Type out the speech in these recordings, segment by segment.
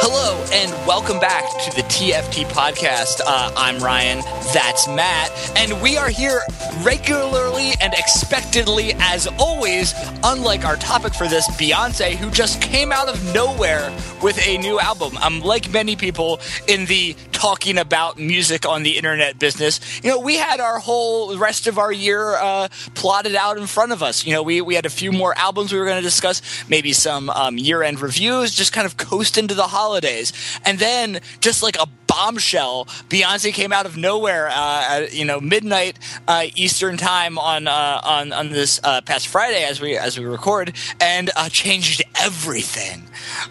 Hello and welcome back to the TFT podcast. Uh, I'm Ryan, that's Matt, and we are here regularly and expectedly as always, unlike our topic for this, Beyonce, who just came out of nowhere with a new album. Um, like many people in the talking about music on the internet business, you know, we had our whole rest of our year uh, plotted out in front of us. You know, we, we had a few more albums we were going to discuss, maybe some um, year end reviews, just kind of coast into the holidays. And then, just like a bombshell, Beyonce came out of nowhere, uh, at, you know, midnight uh, Eastern time on uh, on on this uh, past Friday as we as we record, and uh, changed everything.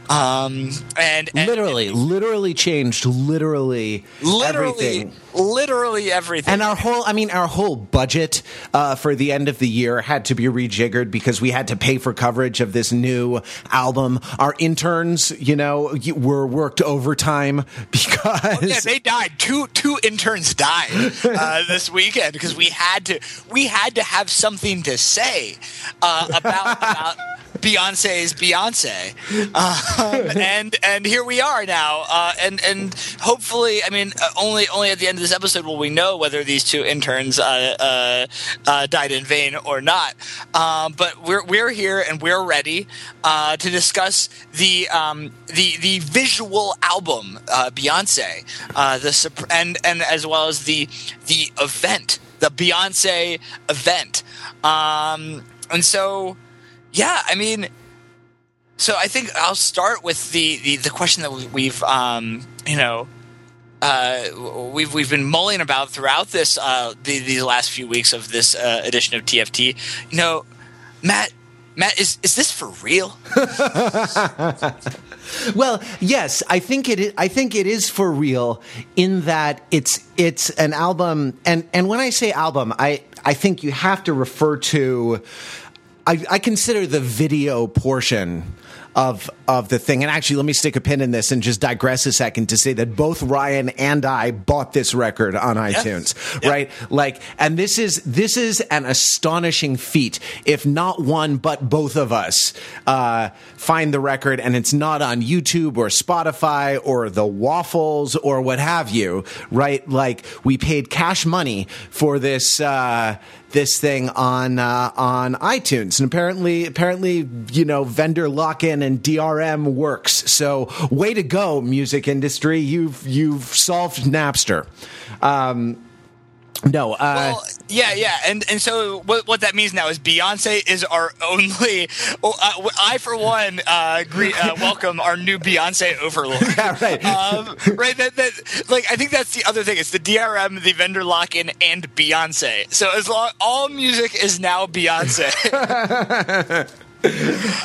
Um, and, and literally, literally changed literally, literally, everything. Literally everything. And our whole, I mean, our whole budget uh, for the end of the year had to be rejiggered because we had to pay for coverage of this new album. Our interns, you know, were worked overtime because Oh, yeah, they died. Two two interns died uh, this weekend because we had to we had to have something to say uh, about about Beyonce's Beyonce, um, and and here we are now, uh, and and hopefully, I mean, uh, only only at the end of this episode will we know whether these two interns uh, uh, uh, died in vain or not. Um, but we're we're here and we're ready uh, to discuss the um, the the visual album uh, Beyonce, uh, the and and as well as the the event, the Beyonce event, um, and so yeah, I mean, so I think I'll start with the the, the question that we've um, you know. Uh, we've we've been mulling about throughout this uh, the, the last few weeks of this uh, edition of TFT. You know, Matt, Matt, is is this for real? well, yes, I think it. Is, I think it is for real in that it's it's an album, and and when I say album, I I think you have to refer to. I, I consider the video portion of of the thing. And actually, let me stick a pin in this and just digress a second to say that both Ryan and I bought this record on iTunes, yeah. right? Like, and this is this is an astonishing feat. If not one, but both of us uh, find the record, and it's not on YouTube or Spotify or the Waffles or what have you, right? Like, we paid cash money for this. Uh, this thing on uh, on iTunes, and apparently, apparently, you know, vendor lock in and DRM works. So, way to go, music industry! You've you've solved Napster. Um, no, uh, well, yeah, yeah, and and so what, what that means now is Beyonce is our only. Well, uh, I for one uh, greet, uh, welcome our new Beyonce overlord. Yeah, right. Um, right. That, that like I think that's the other thing. It's the DRM, the vendor lock in, and Beyonce. So as long all music is now Beyonce.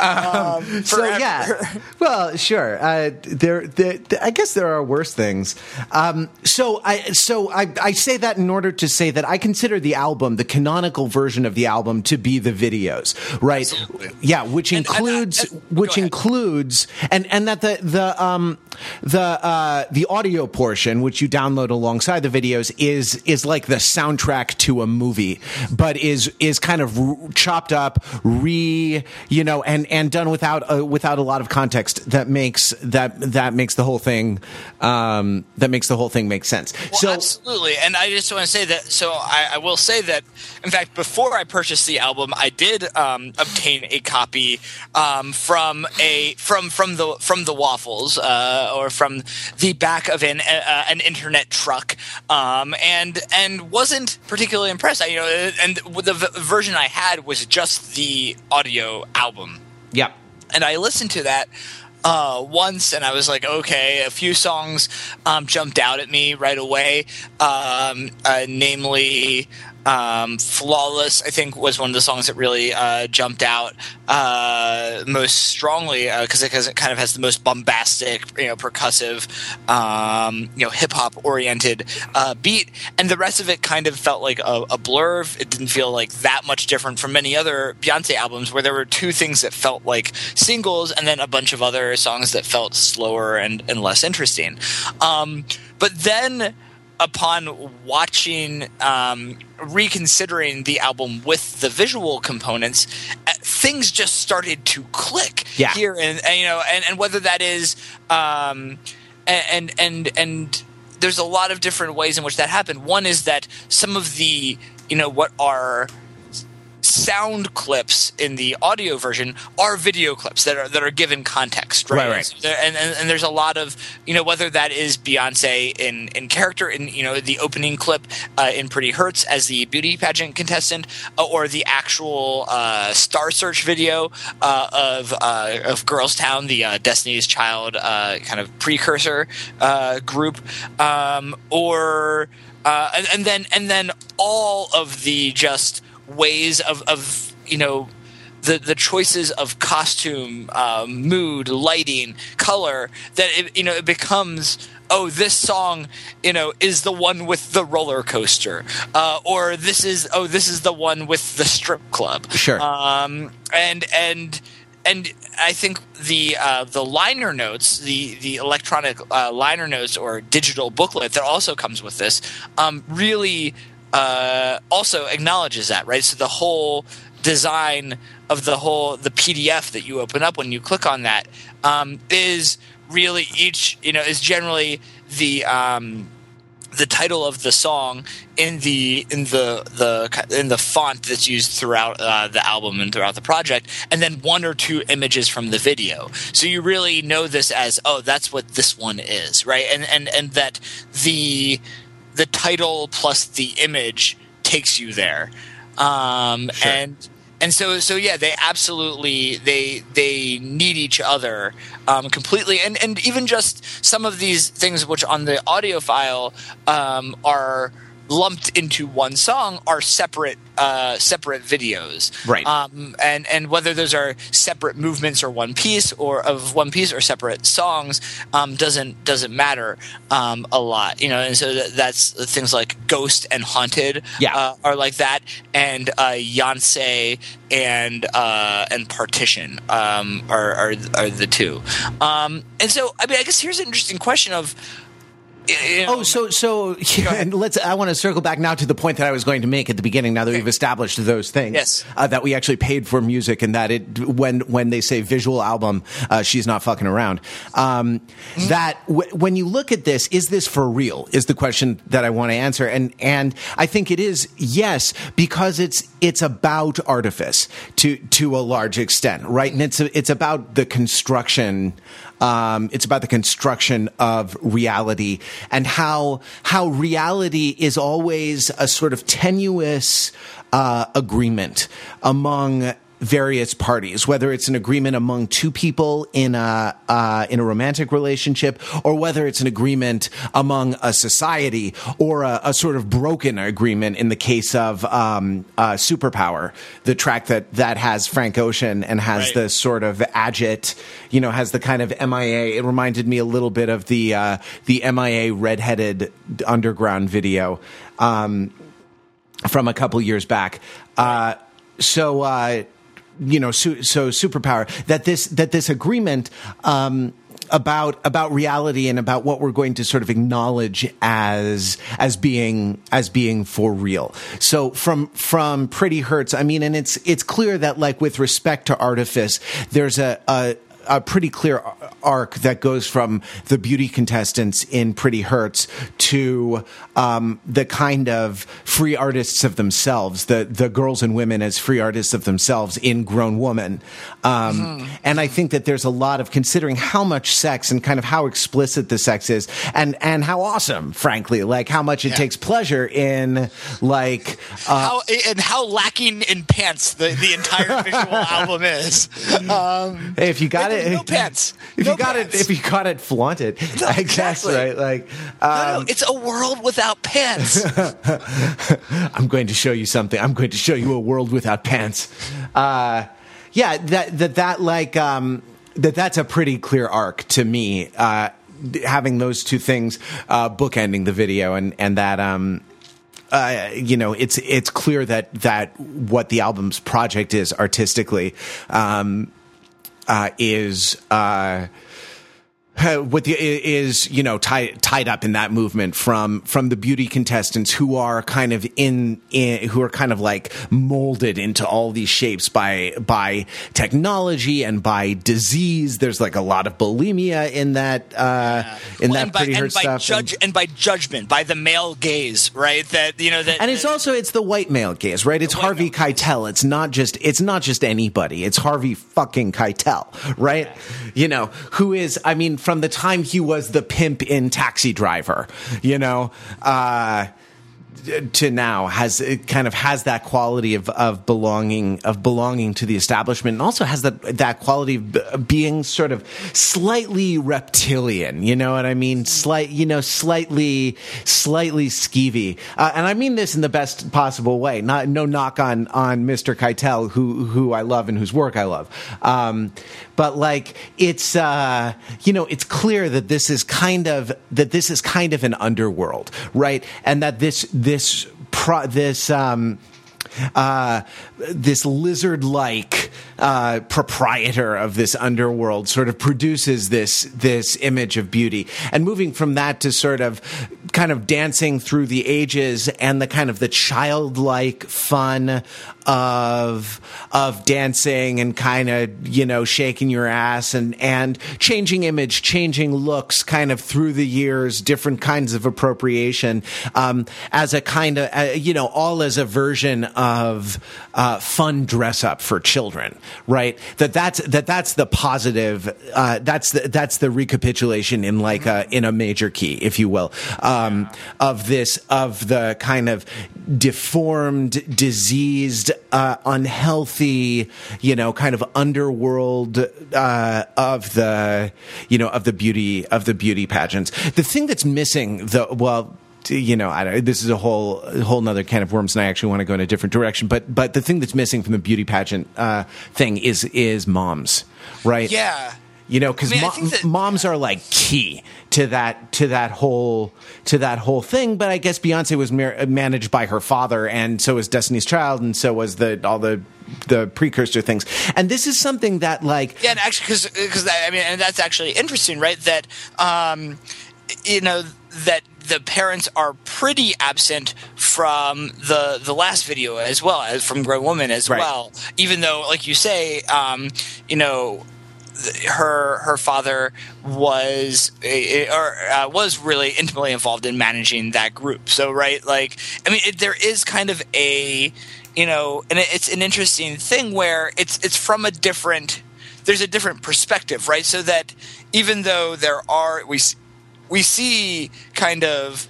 Um, so yeah, well, sure. Uh, there, there, I guess there are worse things. Um, so I, so I, I say that in order to say that I consider the album, the canonical version of the album, to be the videos, right? Absolutely. Yeah, which And- and, uh, includes, which includes, and and that the the um the uh the audio portion, which you download alongside the videos, is is like the soundtrack to a movie, but is is kind of r- chopped up, re you know, and and done without uh, without a lot of context that makes that that makes the whole thing um that makes the whole thing make sense. Well, so absolutely, and I just want to say that. So I, I will say that, in fact, before I purchased the album, I did um, obtain a copy um, from a from from the from the waffles uh, or from the back of an uh, an internet truck, um, and and wasn't particularly impressed. I, you know, and the v- version I had was just the audio album yeah. and I listened to that uh, once, and I was like, okay. A few songs um, jumped out at me right away, um, uh, namely. Um, Flawless, I think, was one of the songs that really uh, jumped out uh, most strongly because it, 'cause it kind of has the most bombastic, you know, percussive, um, you know, hip hop oriented uh, beat, and the rest of it kind of felt like a, a blur. It didn't feel like that much different from many other Beyonce albums, where there were two things that felt like singles, and then a bunch of other songs that felt slower and, and less interesting. Um, but then upon watching, um, reconsidering the album with the visual components, uh, things just started to click Yeah. here, and, and you know, and, and whether that is, um, and and and there's a lot of different ways in which that happened. One is that some of the, you know, what are sound clips in the audio version are video clips that are that are given context, right? Right, right. So And, and and there's a lot of you know whether that is Beyonce in in character in you know the opening clip uh, in Pretty Hurts as the beauty pageant contestant, uh, or the actual uh, Star Search video uh, of uh, of Girls Tyme, the uh, Destiny's Child uh, kind of precursor uh, group, um, or uh, and, and then and then all of the just ways of, of you know the the choices of costume, um, mood, lighting, color that it, you know it becomes. Oh, this song, you know, is the one with the roller coaster, uh, or this is oh, this is the one with the strip club. Sure. Um, and and and I think the uh, the liner notes, the the electronic uh, liner notes or digital booklet that also comes with this, um, really uh, also acknowledges that, right? So the whole design of the whole the PDF that you open up when you click on that um, is really each you know is generally the um, the title of the song in the in the the in the font that's used throughout uh, the album and throughout the project, and then one or two images from the video. So you really know this as oh, that's what this one is, right? And and and that the the title plus the image takes you there, um, Sure. and and so so yeah they absolutely they they need each other um, completely and and even just some of these things which on the audio file um, are lumped into one song are separate uh, separate videos Right. um, and and whether those are separate movements or one piece or of one piece or separate songs um, doesn't doesn't matter um, a lot you know and so that, that's things like ghost and haunted Yeah. uh, are like that, and uh, Yoncé and uh, and Partition um, are, are are the two. Um, and so, I mean, I guess here's an interesting question of. You know, Oh, so so and let's. I want to circle back now to the point that I was going to make at the beginning. Now that we've established those things, Yes. uh, that we actually paid for music, and that it when when they say visual album, uh, she's not fucking around. Um, That w- when you look at this, is this for real? Is the question that I want to answer, and and I think it is yes because it's it's about artifice to to a large extent, right? And it's it's about the construction um, it's about the construction of reality and how how reality is always a sort of tenuous uh, agreement among various parties, whether it's an agreement among two people in a uh, in a romantic relationship, or whether it's an agreement among a society, or a, a sort of broken agreement in the case of um, uh, Superpower, the track that that has Frank Ocean and has Right. the sort of agit, you know, has the kind of MIA. It reminded me a little bit of the uh, the MIA redheaded underground video um, from a couple years back. Uh, so. You know, so, so superpower that this that this agreement um, about about reality and about what we're going to sort of acknowledge as as being as being for real. So from from Pretty Hurts, I mean, and it's it's clear that like with respect to artifice, there's a. a a pretty clear arc that goes from the beauty contestants in Pretty Hurts to um, the kind of free artists of themselves, the the girls and women as free artists of themselves in Grown Woman. Um, And I think that there's a lot of considering how much sex and kind of how explicit the sex is, and and how awesome, frankly, like how much it Yeah. takes pleasure in like uh, how and how lacking in pants the, the entire visual album is. Um, Hey, if you got it, no pants. If you got it, if you got it, flaunted, it. I guess exactly. right. Like, um, no, it's a world without pants. I'm going to show you something. I'm going to show you a world without pants. Uh, yeah, that that that like um, that that's a pretty clear arc to me. Uh, having those two things uh, bookending the video, and and that. Um, uh, you know, it's it's clear that that what the album's project is artistically um, Uh, is uh, what the, is you know tied tied up in that movement from from the beauty contestants who are kind of in, in who are kind of like molded into all these shapes by by technology and by disease. There's like a lot of bulimia in that uh, yeah. in well, that by, pretty hurt stuff, judge, and, and by judgment, by the male gaze, right? That you know that, and it's also it's the white male gaze, right? It's Harvey Keitel. It's not just it's not just anybody. It's Harvey fucking Keitel, right? Yeah. You know who is? I mean, from the time he was the pimp in Taxi Driver, you know. Uh, to now has it kind of has that quality of, of belonging of belonging to the establishment and also has that that quality of being sort of slightly reptilian you know what i mean? Slight you know slightly slightly skeevy. Uh, and i mean this in the best possible way not no knock on on mr keitel who who i love and whose work i love. Um, but like it's uh, you know it's clear that this is kind of that this is kind of an underworld right? And that this this pro- this um, uh, this lizard like uh, proprietor of this underworld sort of produces this this image of beauty. And moving from that to sort of kind of dancing through the ages and the kind of the childlike fun of of dancing and kind of you know shaking your ass and and changing image, changing looks, kind of through the years, different kinds of appropriation um, as a kind of uh, you know all as a version of uh, fun dress up for children, right? That that's that that's the positive. Uh, that's the, that's the recapitulation in like a in a major key, if you will, um, of this of the kind of deformed, diseased, uh, unhealthy, you know, kind of underworld uh, of the, you know, of the beauty of the beauty pageants. The thing that's missing, the well, you know, I, this is a whole a whole another can of worms, and I actually want to go in a different direction. But but the thing that's missing from the beauty pageant uh, thing is is moms, right? Yeah. You know, because I mean, mo- moms are like key to that to that whole to that whole thing. But I guess Beyonce was mar- managed by her father, and so was Destiny's Child, and so was the all the the precursor things. And this is something that like yeah, and actually because because I mean, and that's actually interesting, right? That um, you know that the parents are pretty absent from the the last video as well as from Grown Woman as right. well. Even though, like you say, um, you know her her father was or uh, was really intimately involved in managing that group. So right, like I mean, it, there is kind of a you know, and it's an interesting thing where it's it's from a different there's a different perspective, right? So that even though there are we we see kind of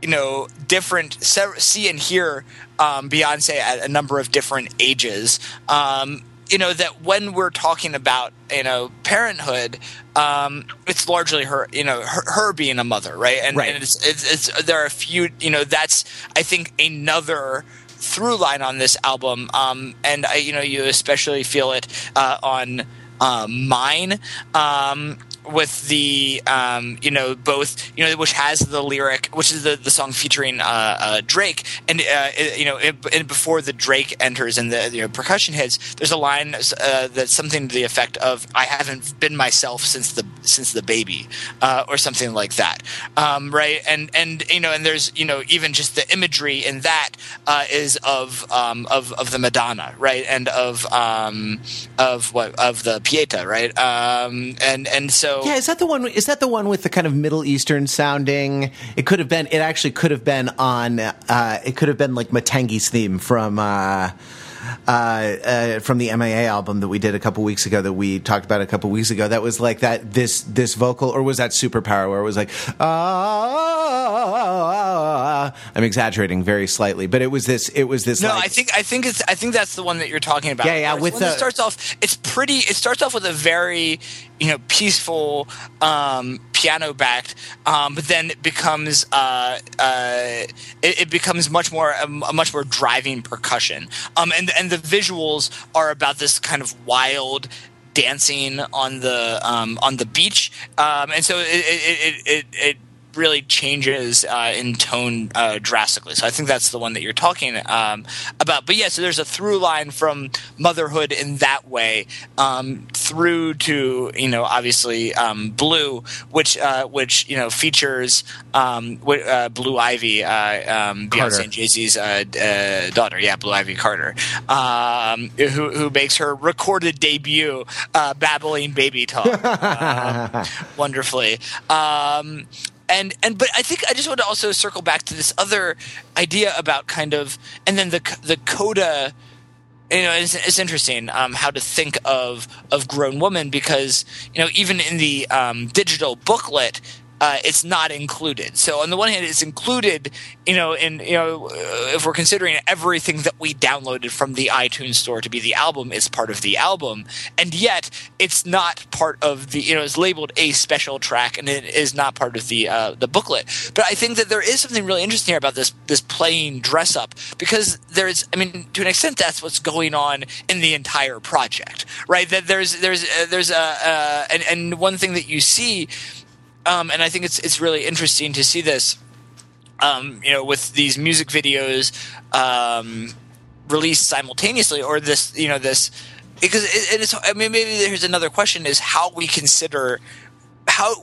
you know different see and hear um, Beyonce at a number of different ages. Um, you know that when we're talking about you know parenthood um, it's largely her you know her, her being a mother right and, right. and it's, it's, it's, there are a few you know that's i think another through line on this album um, and I, you know you especially feel it uh, on uh, mine um, with the um, you know both you know which has the lyric which is the, the song featuring uh, uh, Drake. And uh, it, you know it, it, before the Drake enters and the you know, percussion hits there's a line uh, that's something to the effect of I haven't been myself since the since the baby uh, or something like that. Um, right? And and you know and there's you know even just the imagery in that uh, is of um, of of the Madonna right? And of um, of what of the Pieta right? Um, and and so yeah, is that the one? Is that the one with the kind of Middle Eastern sounding? It could have been. It actually could have been on. Uh, it could have been like Matangi's theme from. Uh, uh, uh, from the MIA album that we did a couple weeks ago that we talked about a couple weeks ago. That was like that this this vocal, or was that Superpower, where it was like ah. I'm exaggerating very slightly, but it was this. It was this. No, like, I think I think it's I think that's the one that you're talking about. Yeah, yeah. With the, it starts off, it's pretty. It starts off with a very you know peaceful um, piano backed, um, but then it becomes uh, uh, it, it, becomes much more a, a, much more driving percussion, um, and and the visuals are about this kind of wild dancing on the um, on the beach, um, and so it, it, it really changes uh, in tone uh, drastically. So I think that's the one that you're talking um, about. But yeah, so there's a through line from motherhood in that way um, through to you know obviously um, Blue, which uh, which you know features um, uh, Blue Ivy, uh, um, Beyonce and Jay Z's uh, daughter. Yeah, Blue Ivy Carter, um, who who makes her recorded debut, babbling baby talk wonderfully. And and but I think I just want to also circle back to this other idea about kind of and then the the coda you know it's, it's interesting um, how to think of of grown woman because you know even in the um, digital booklet uh, it's not included. So on the one hand, it's included, you know, in you know, uh, if we're considering everything that we downloaded from the iTunes store to be the album is part of the album, and yet it's not part of the, you know, it's labeled a special track and it is not part of the uh, the booklet. But I think that there is something really interesting here about this this playing dress up because there's, I mean, to an extent, that's what's going on in the entire project, right? That there's there's uh, there's a uh, and and one thing that you see um, and I think it's it's really interesting to see this. Um, you know, with these music videos um, released simultaneously, or this, you know, this because it, it's. I mean, maybe there's another question: is how we consider how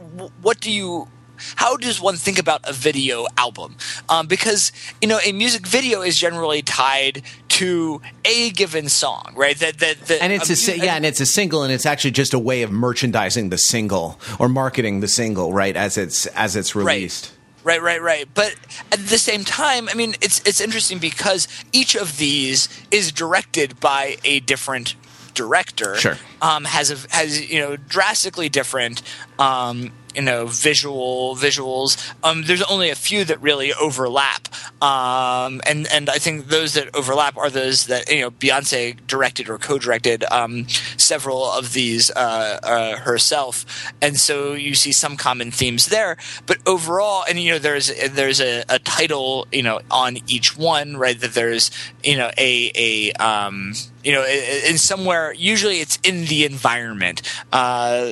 what do you how does one think about a video album? Um, because you know, a music video is generally tied to a given song, right? That that, that and it's a, a yeah, and it's a single, and it's actually just a way of merchandising the single or marketing the single, right? As it's as it's released. Right. Right, right, right. But at the same time, I mean, it's it's interesting because each of these is directed by a different director. Sure. Um, has a has you know drastically different um, you know visual visuals. Um, there's only a few that really overlap, um, and and I think those that overlap are those that you know Beyonce directed or co-directed um, several of these uh, uh, herself, and so you see some common themes there. But overall, and you know there's there's a, a title you know on each one, right? That there's you know a a um, you know in somewhere usually it's in the environment uh,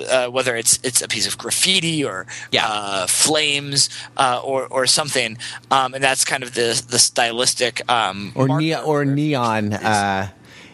uh, whether it's it's a piece of graffiti or yeah. uh, flames uh, or or something um, and that's kind of the the stylistic um, or neon or neon uh,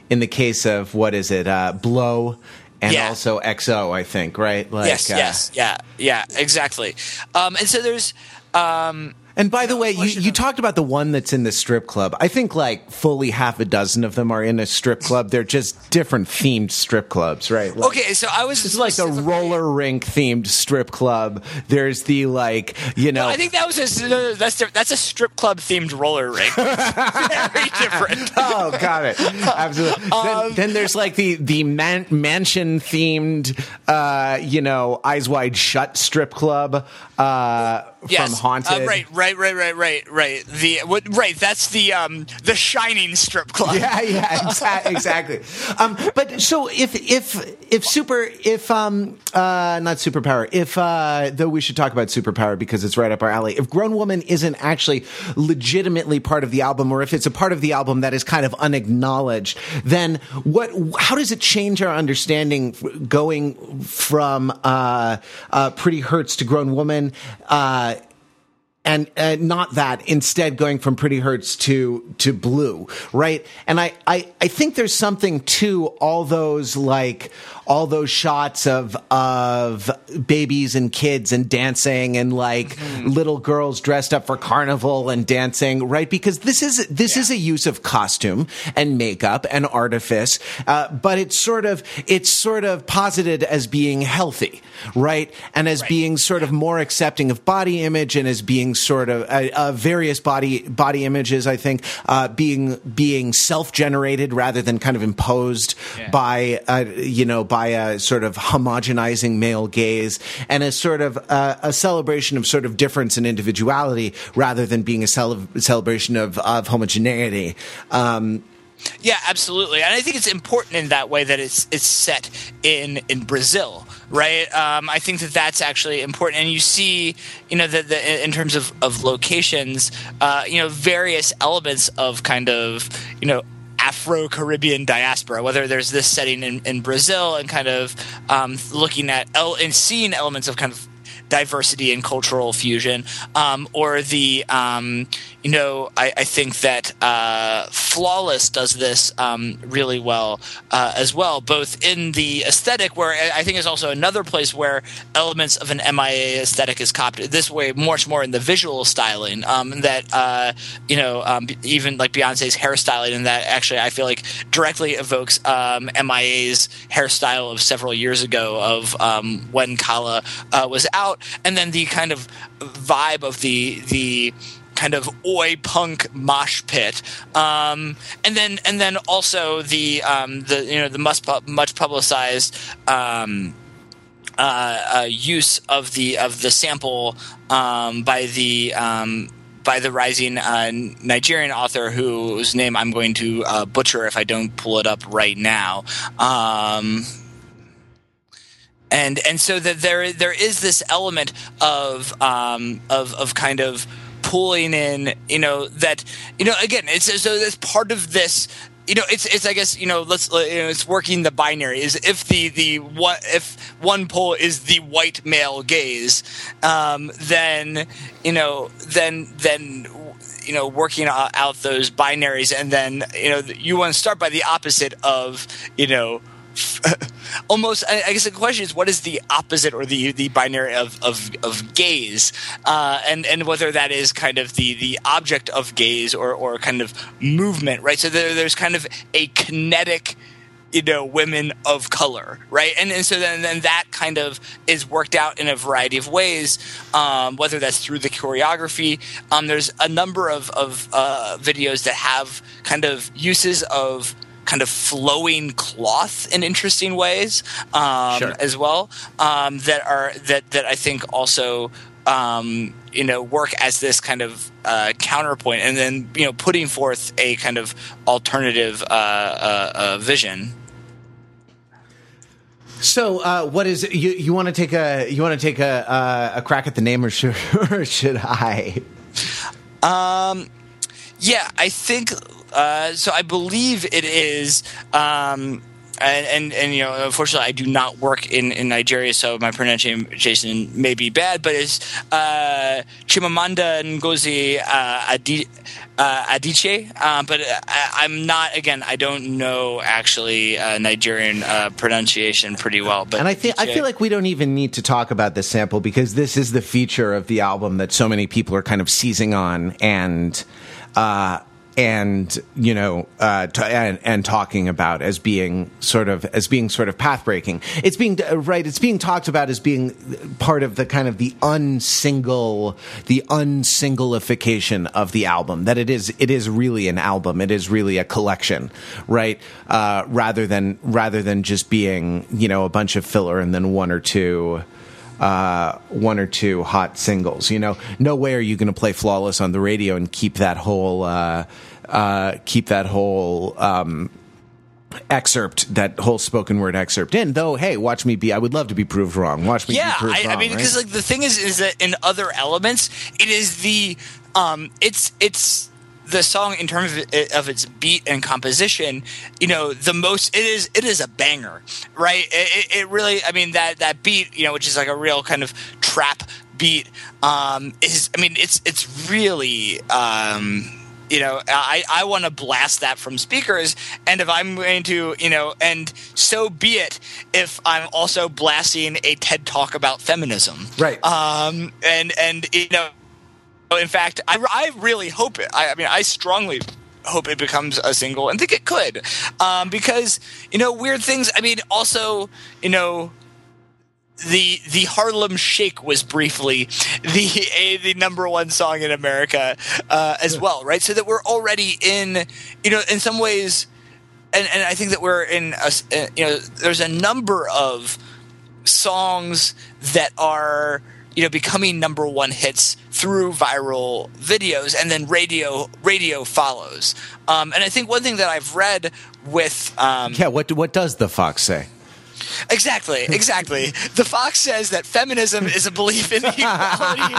in the case of what is it uh, blow and yeah. also XO, I think, right? Like, yes, yes, yeah, yeah, exactly. Um, and so there's um, and by the way, you, you talked about the one that's in the strip club. I think like fully half a dozen of them are in a strip club. They're just different themed strip clubs, right? Like, okay, so I was it's like the roller rink themed strip club. There's the like you know. No, I think that was a that's that's a strip club themed roller rink. Very different. oh, got it. Absolutely. Um, then, then, there's like the the man, mansion themed, uh, you know, eyes wide shut strip club uh, yes. from Haunted. Uh, right, right, right, right, right, right. Right. The what, right. That's the um, the Shining strip club. Yeah, yeah, exa- exactly. um, but so if if if super if um uh not superpower if uh though we should talk about superpower because it's right up our alley. If Grown Woman isn't actually legitimately part of the album, or if it's a part of the album that is kind of unacknowledged, then what? How does it change our understanding going from uh, uh Pretty Hurts to Grown Woman? Uh, and uh, not that instead going from pretty hurts to to blue right and I, I i think there's something to all those like all those shots of of babies and kids and dancing and like mm-hmm. little girls dressed up for carnival and dancing, right? Because this is this yeah. is a use of costume and makeup and artifice, uh, but it's sort of it's sort of posited as being healthy, right? And as right. being sort of more accepting of body image and as being sort of uh, uh, various body body images. I think uh, being being self generated rather than kind of imposed yeah. by uh, you know by a sort of homogenizing male gaze and a sort of uh, a celebration of sort of difference and individuality rather than being a cele- celebration of, of homogeneity. Um, yeah, absolutely, and I think it's important in that way that it's it's set in in Brazil, right? Um, I think that that's actually important, and you see, you know, that in terms of of locations, uh, you know, various elements of kind of you know Afro Caribbean diaspora, whether there's this setting in, in Brazil and kind of um, looking at el- and seeing elements of kind of diversity and cultural fusion, um, or the um, you know I, I think that uh, Flawless does this um, really well uh, as well, both in the aesthetic, where I think is also another place where elements of an MIA aesthetic is copied. This way, much more in the visual styling um, that uh, you know um, even like Beyonce's hairstyling, and that actually I feel like directly evokes um, MIA's hairstyle of several years ago of um, when Kala uh, was out, and then the kind of vibe of the the kind of oi punk mosh pit, um, and then and then also the um, the you know the much much publicized. Um, uh, uh, use of the of the sample um, by the um, by the rising uh, Nigerian author whose name I'm going to uh, butcher if I don't pull it up right now. And and so that there there is this element of um, of of kind of pulling in, you know, that you know again, it's so that's part of this you know it's it's i guess you know let's you know, it's working the binary is if the the one if one pole is the white male gaze um, then you know then then you know working out those binaries and then you know you want to start by the opposite of you know almost I guess the question is what is the opposite or the the binary of of, of gaze? Uh, and and whether that is kind of the the object of gaze or or kind of movement right? So there, there's kind of a kinetic you know women of color right? And, and so then, then that kind of is worked out in a variety of ways um, whether that's through the choreography. Um, there's a number of, of uh, videos that have kind of uses of kind of flowing cloth in interesting ways um, sure. as well um, that are that that I think also um, you know work as this kind of uh, counterpoint and then you know putting forth a kind of alternative uh, uh, uh vision. So, uh, what is you? You want to take a you want to take a uh, a crack at the name, or should, or should I? Um, yeah, I think uh, so I believe it is. Um, and, and, and you know, unfortunately, I do not work in, in Nigeria, so my pronunciation may be bad. But it's uh, Chimamanda Ngozi uh, Adi, uh, Adichie. Uh, but I, am not. Again, I don't know actually uh, Nigerian uh, pronunciation pretty well. But and I think I feel like we don't even need to talk about this sample because this is the feature of the album that so many people are kind of seizing on and. And you know uh, t- and, and, talking about as being sort of as being sort of path breaking it's being uh, right it's being talked about as being part of the kind of the unsingle the unsinglification of the album that it is it is really an album. It is really a collection right? Uh, rather than rather than just being you know a bunch of filler and then one or two uh, one or two hot singles. You know, no way are you going to play "Flawless" on the radio and keep that whole uh, uh, keep that whole. Um, excerpt that whole spoken word excerpt in though hey watch me be i would love to be proved wrong watch me yeah, be proved I, wrong I mean because right? like the thing is is that in other elements it is the um it's it's the song in terms of, it, of, its beat and composition you know the most it is it is a banger right? It, it, really i mean that that beat you know which is like a real kind of trap beat um is i mean it's it's really um you know i i want to blast that from speakers and if i'm going to you know and so be it if i'm also blasting a ted talk about feminism. Right. Um and and you know in fact, I, I really hope it. I, I mean, I strongly hope it becomes a single and think it could um, because you know weird things i mean also you know the the Harlem Shake was briefly the a, the number one song in America uh, as well, right? So that we're already in, you know, in some ways, and, and I think that we're in, a, uh, you know, there's a number of songs that are you know becoming number one hits through viral videos and then radio radio follows um, and i think one thing that i've read with um, yeah what what does the fox say Exactly, exactly. the Fox says that feminism is a belief in the equality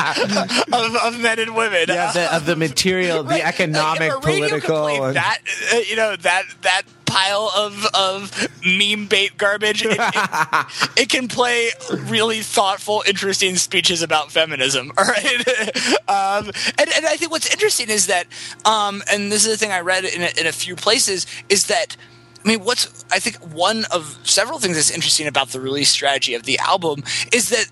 of, of, men and women. Yeah, the, of the material, the economic, like, political. That uh, you know that that pile of of meme bait garbage. It, it, it can play really thoughtful, interesting speeches about feminism. All right, um, and and I think what's interesting is that, um, and this is the thing I read in a, in a few places is that. I mean, what's I think one of several things that's interesting about the release strategy of the album is that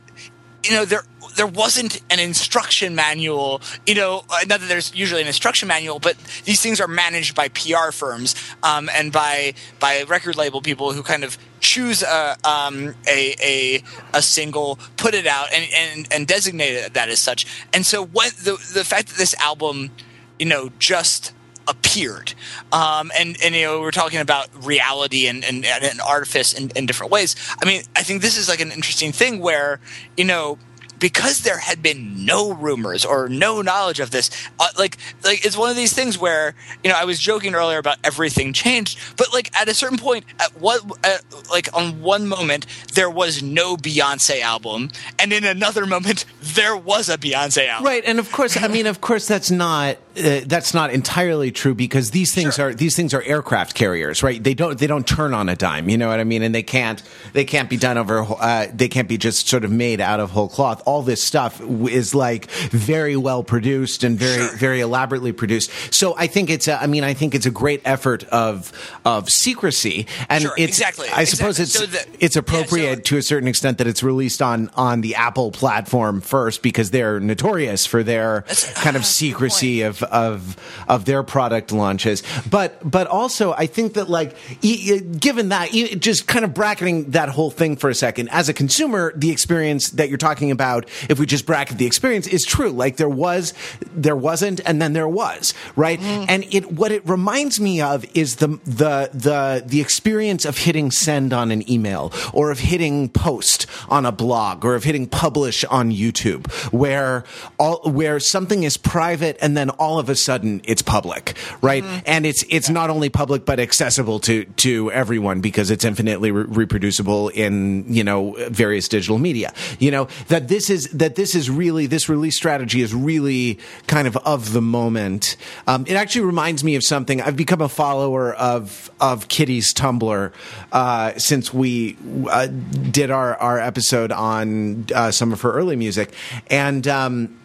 you know there there wasn't an instruction manual. You know, uh, not that there's usually an instruction manual, but these things are managed by PR firms um, and by by record label people who kind of choose a um, a, a, a single, put it out, and and and designate that as such. And so, what the the fact that this album, you know, just appeared. Um, and, and, you know, we're talking about reality and, and, and artifice in, in different ways. I mean, I think this is like an interesting thing where, you know, because there had been no rumors or no knowledge of this uh, like like it's one of these things where you know i was joking earlier about everything changed but like at a certain point at what at, like on one moment there was no beyonce album and in another moment there was a beyonce album. Right and of course i mean of course that's not uh, that's not entirely true because these things sure. are these things are aircraft carriers right? They don't they don't turn on a dime you know what i mean? And they can't they can't be done over uh, they can't be just sort of made out of whole cloth all this stuff is like very well produced and very sure. very elaborately produced. So I think it's a, I mean I think it's a great effort of of secrecy and sure, it's exactly. I suppose exactly. it's so the, it's appropriate yeah, so, to a certain extent that it's released on on the Apple platform first because they're notorious for their kind of secrecy of of of their product launches. But but also I think that like given that just kind of bracketing that whole thing for a second as a consumer the experience that you're talking about if we just bracket the experience is true. Like there was, there wasn't, and then there was, right? Mm. And it what it reminds me of is the the the the experience of hitting send on an email or of hitting post on a blog or of hitting publish on YouTube, where all where something is private and then all of a sudden it's public, right? Mm. And it's it's not only public but accessible to to everyone because it's infinitely re- reproducible in you know various digital media. You know that this is that this is really this release strategy is really kind of of the moment. Um, it actually reminds me of something. I've become a follower of of Kitty's Tumblr uh, since we uh, did our our episode on uh, some of her early music, and. Um,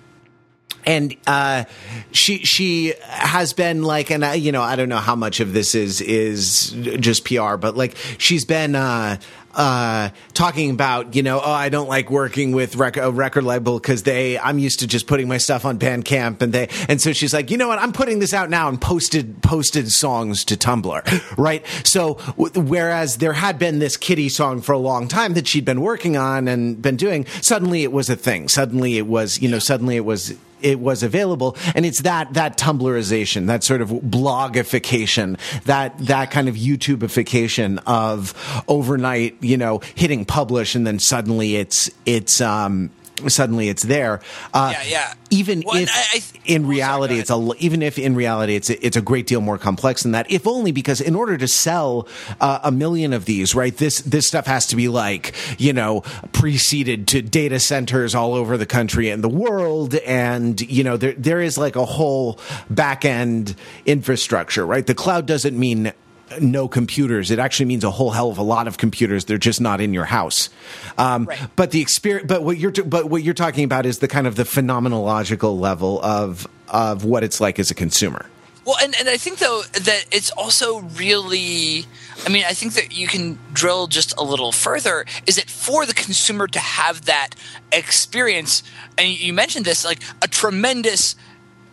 and uh, she she has been like, and I, you know, I don't know how much of this is is just PR, but like she's been uh, uh, talking about, you know, oh, I don't like working with rec- a record label because they, I'm used to just putting my stuff on Bandcamp, and they, and so she's like, you know what, I'm putting this out now and posted posted songs to Tumblr, right? So w- whereas there had been this Kitty song for a long time that she'd been working on and been doing, suddenly it was a thing. Suddenly it was, you know, suddenly it was it was available. And it's that that tumblrization that sort of blogification that that kind of youtubification of overnight you know hitting publish and then suddenly it's it's um suddenly it's there. Uh, yeah, yeah. Even well, if I, I, in oh, reality sorry, it's a even if in reality it's it's a great deal more complex than that. If only because in order to sell uh, a million of these, right? This this stuff has to be like you know preceded to data centers all over the country and the world, and you know there there is like a whole back end infrastructure, right? The cloud doesn't mean no computers. It actually means a whole hell of a lot of computers. They're just not in your house. Um, right. But the experience, but what you're, t- but what you're talking about is the kind of the phenomenological level of of what it's like as a consumer. Well, and, and I think though that it's also really, I mean, I think that you can drill just a little further. Is it for the consumer to have that experience? And you mentioned this, like a tremendous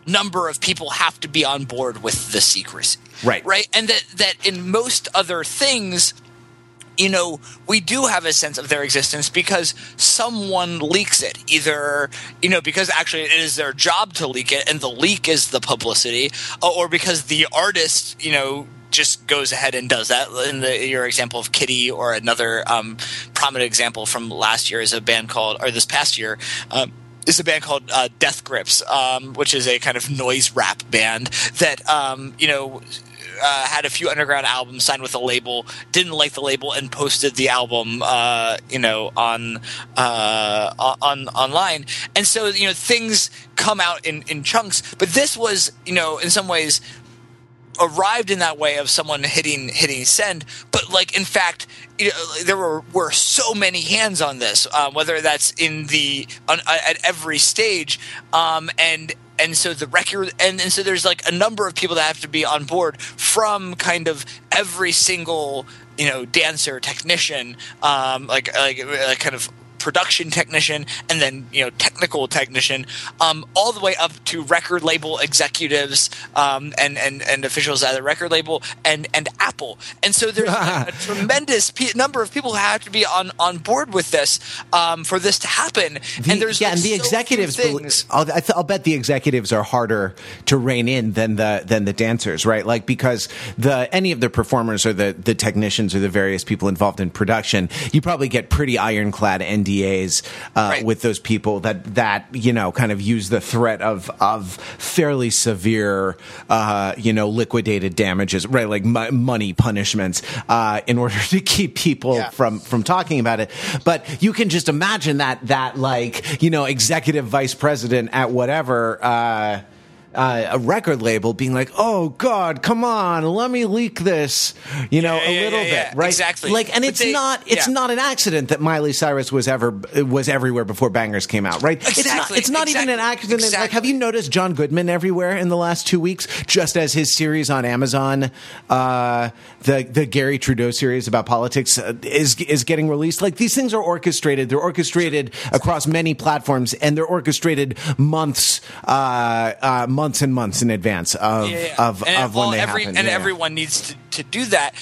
number of people have to be on board with the secrecy. Right. Right. And that, that in most other things, you know, we do have a sense of their existence because someone leaks it. Either, you know, because actually it is their job to leak it and the leak is the publicity, or because the artist, you know, just goes ahead and does that. In the, your example of Kitty, or another um, prominent example from last year is a band called, or this past year, um, is a band called uh, Death Grips, um, which is a kind of noise rap band that um, you know uh, had a few underground albums, signed with a label, didn't like the label, and posted the album, uh, you know, on uh, on online. And so you know things come out in in chunks. But this was, you know, in some ways arrived in that way of someone hitting hitting send, but like in fact, you know, there were were so many hands on this, uh, whether that's in the on, at every stage, um, and and so the record and, and so there's like a number of people that have to be on board from kind of every single you know dancer technician um, like like, like kind of production technician and then you know technical technician, um, all the way up to record label executives um, and, and and officials at the record label and and Apple. And so there's a, a tremendous p- number of people who have to be on on board with this um, for this to happen. The, and there's yeah, like and the so executives. I'll, I'll bet the executives are harder to rein in than the than the dancers, right? Like because the any of the performers or the the technicians or the various people involved in production, you probably get pretty ironclad NDAs uh, Right. with those people that that you know kind of use the threat of of fairly severe uh, you know liquidated damages, right? Like mo- money punishments uh, in order to keep people Yeah. from from talking about it. But you can just imagine that that like you know executive vice president at whatever. Uh, a record label being like, "Oh God, come on, let me leak this," you know, Yeah, a yeah, little yeah, bit, right? exactly. Like, and But it's they- not, it's not an accident that Miley Cyrus was ever was everywhere before Bangerz came out, right? It's not, Exactly, it's not even an exactly, accident. Like, have you noticed John Goodman everywhere in the last two weeks? Just as his series on Amazon, uh, the the Garry Trudeau series about politics uh, is is getting released. Like these things are orchestrated. They're orchestrated across many platforms, and they're orchestrated months, uh, uh, months and months in advance of Yeah, yeah. of, and of when they every, happen. And yeah. everyone needs to, to do that.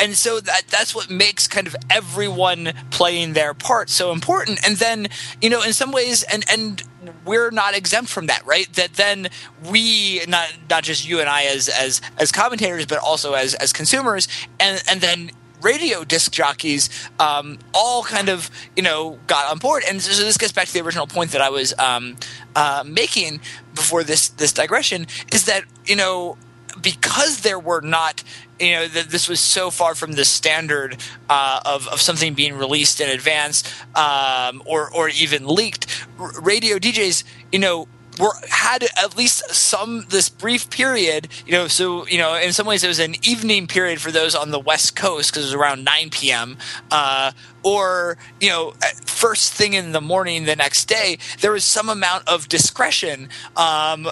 And so that that's what makes kind of everyone playing their part so important. And then, you know, in some ways, and and we're not exempt from that, right? That then we not not just you and I as as as commentators, but also as as consumers, and and then radio disc jockeys um, all kind of you know got on board. And so this gets back to the original point that i was um, uh, making before this this digression is that you know because there were not you know that this was so far from the standard uh, of, of something being released in advance um, or or even leaked r- radio djs you know were had at least some this brief period you know so you know in some ways it was an evening period for those on the west coast because it was around 9 p.m uh, or you know first thing in the morning the next day there was some amount of discretion um,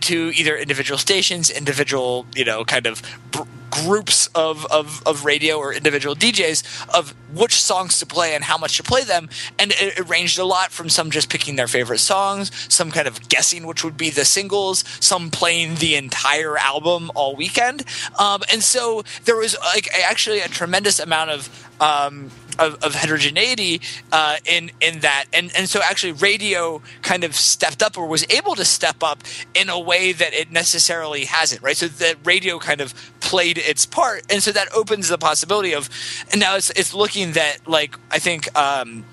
to either individual stations individual you know kind of groups of, of, of radio or individual DJs of which songs to play and how much to play them. And it, it ranged a lot from some just picking their favorite songs, some kind of guessing which would be the singles, some playing the entire album all weekend. Um, and so there was like actually a tremendous amount of um, of, of heterogeneity uh, in in that, and and so actually radio kind of stepped up or was able to step up in a way that it necessarily hasn't, right? So that radio kind of played its part, and so that opens the possibility of, and now it's it's looking that like I think. Um,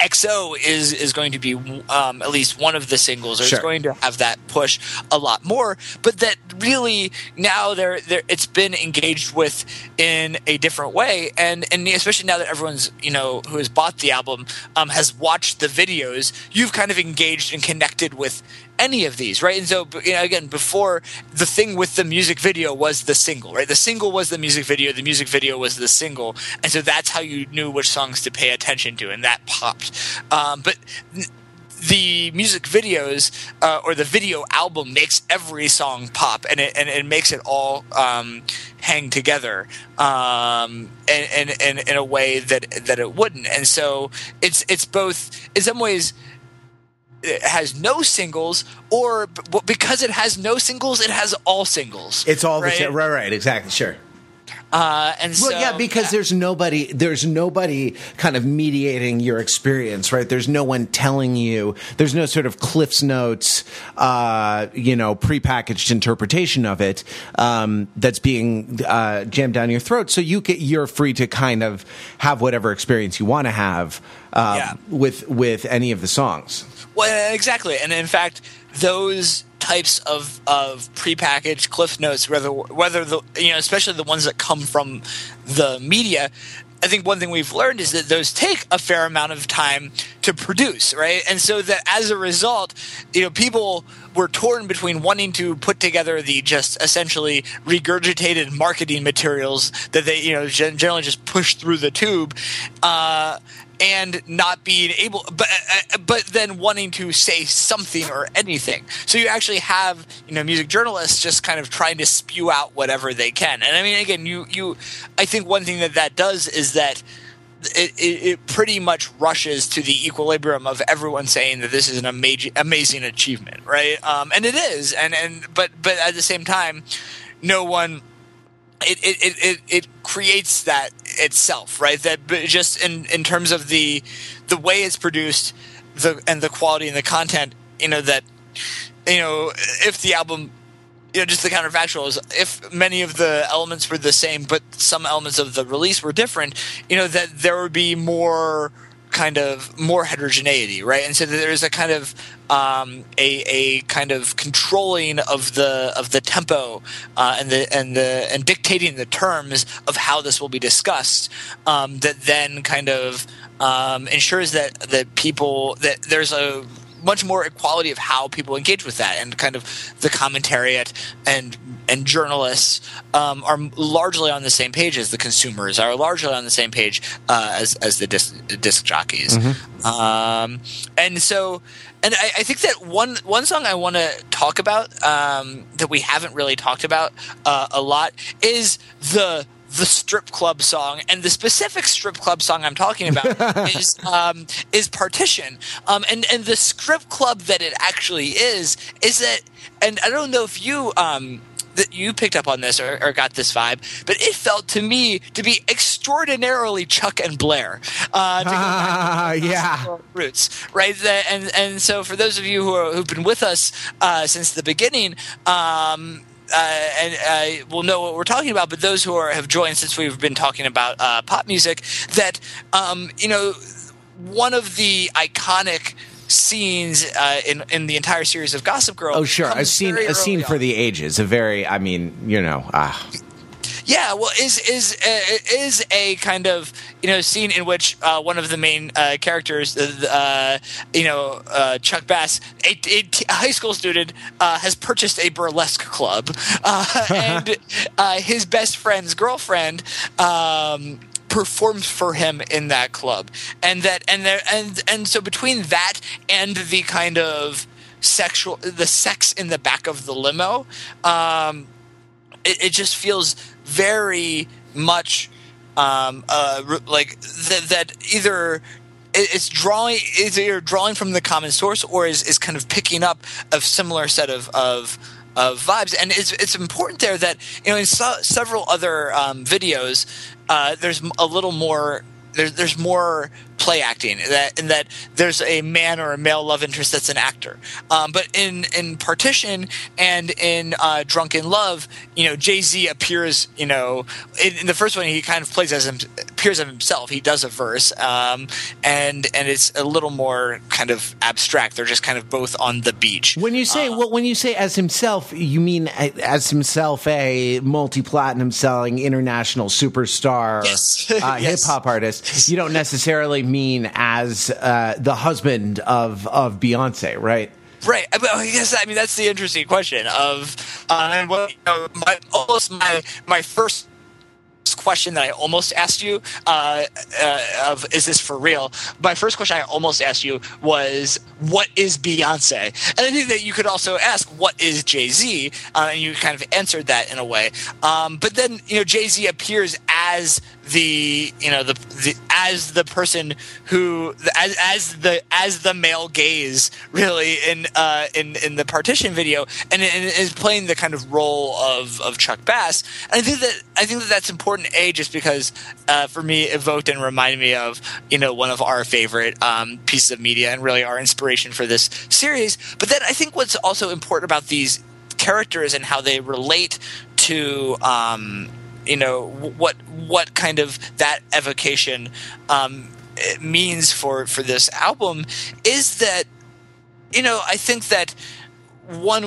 XO is is going to be um, at least one of the singles, or Sure. it's going to have that push a lot more. But that really now they're, they're it's been engaged with in a different way, and and especially now that everyone's you know who has bought the album um, has watched the videos, you've kind of engaged and connected with any of these, right? And so, you know, again, before the thing with the music video was the single, right? The single was the music video, the music video was the single, and so that's how you knew which songs to pay attention to, and that popped. Um, but the music videos uh, or the video album makes every song pop, and it and it makes it all um, hang together um, in, in, in in a way that that it wouldn't. And so it's it's both in some ways it has no singles, or because it has no singles, it has all singles. It's all right? the same. Right, right, exactly, sure. Uh, and Well, so, yeah, because there's nobody, there's nobody kind of mediating your experience, right? There's no one telling you. There's no sort of Cliff's Notes, uh, you know, prepackaged interpretation of it um, that's being uh, jammed down your throat. So you get, you're free to kind of have whatever experience you want to have um, Yeah. with with any of the songs. Well, exactly, and in fact, those types of of prepackaged cliff notes, whether whether the you know, especially the ones that come from the media. I think one thing we've learned is that those take a fair amount of time to produce, right? And so that as a result, you know, people were torn between wanting to put together the just essentially regurgitated marketing materials that they you know generally just push through the tube uh, and not being able but uh, but then wanting to say something or anything so you actually have you know music journalists just kind of trying to spew out whatever they can and i mean again you you i think one thing that that does is that it, it, it, pretty much rushes to the equilibrium of everyone saying that this is an amazing, amazing achievement, right? Um, and it is, and and but but at the same time, no one. It, it, it, it creates that itself, right? That just in, in terms of the the way it's produced, the and the quality and the content, you know that you know if the album you know, just the counterfactual is if many of the elements were the same, but some elements of the release were different, you know, that there would be more kind of more heterogeneity, right? And so there's a kind of um, a, a kind of controlling of the of the tempo uh, and the and the and dictating the terms of how this will be discussed um, that then kind of um, ensures that that people that there's a much more equality of how people engage with that, and kind of the commentariat and and journalists um, are largely on the same page as the consumers are largely on the same page uh, as as the disc, disc jockeys, mm-hmm. um, and so. And I, I, think that one one song I want to talk about um, that we haven't really talked about uh, a lot is the the strip club song, and the specific strip club song I'm talking about is um, is Partition. Um, and and the strip club that it actually is is that, and I don't know if you. Um, that you picked up on this or, or, got this vibe, but it felt to me to be extraordinarily Chuck and Blair. Uh, yeah, roots, right? And and so for those of you who are, who've been with us uh, since the beginning, um, uh, and uh, will know what we're talking about. But those who are, have joined since we've been talking about uh, pop music, that um, you know, one of the iconic scenes uh, in in the entire series of Gossip Girl. Oh, sure, a scene a scene on. for the ages. A very, I mean, you know. Ah. Yeah, well, is is uh, is a kind of you know scene in which uh, one of the main uh, characters, uh, you know uh, Chuck Bass, a, a, t- a high school student, uh, has purchased a burlesque club, and his best friend's girlfriend. Um, performs for him in that club. And that and there and and so between that and the kind of sexual the sex in the back of the limo um it, it just feels very much um, uh, like th- that either it's drawing is either drawing from the common source or is, is kind of picking up a similar set of, of of vibes. And it's it's important there that you know in so, several other um, videos uh, there's a little more there's there's more play acting that in that there's a man or a male love interest that's an actor. Um, but in in Partition and in uh, Drunk in Love, you know, Jay Z appears. You know, in, in, the first one he kind of plays as him, as himself. He does a verse, um, and and it's a little more kind of abstract. They're just kind of both on the beach. When you say uh, well, when you say as himself, you mean as himself a multi platinum selling international superstar, yes. uh, yes. hip hop artist. You don't necessarily mean as uh, the husband of of Beyonce, right? Right. I guess I mean that's the interesting question of uh, and what you know, my almost my my first question that I almost asked you uh, uh, of is this for real? My first question I almost asked you was what is Beyonce? And I think that you could also ask what is Jay Z, uh, and you kind of answered that in a way. Um, but then you know Jay Z appears as the you know the, the as the person who as as the as the male gaze really in uh in in the partition video and, and is playing the kind of role of of Chuck Bass. And I think that I think that that's important a just because uh, for me evoked and reminded me of you know one of our favorite um, pieces of media and really our inspiration for this series. But then I think what's also important about these characters and how they relate to um, you know what what kind of that evocation um, means for for this album is that you know I think that one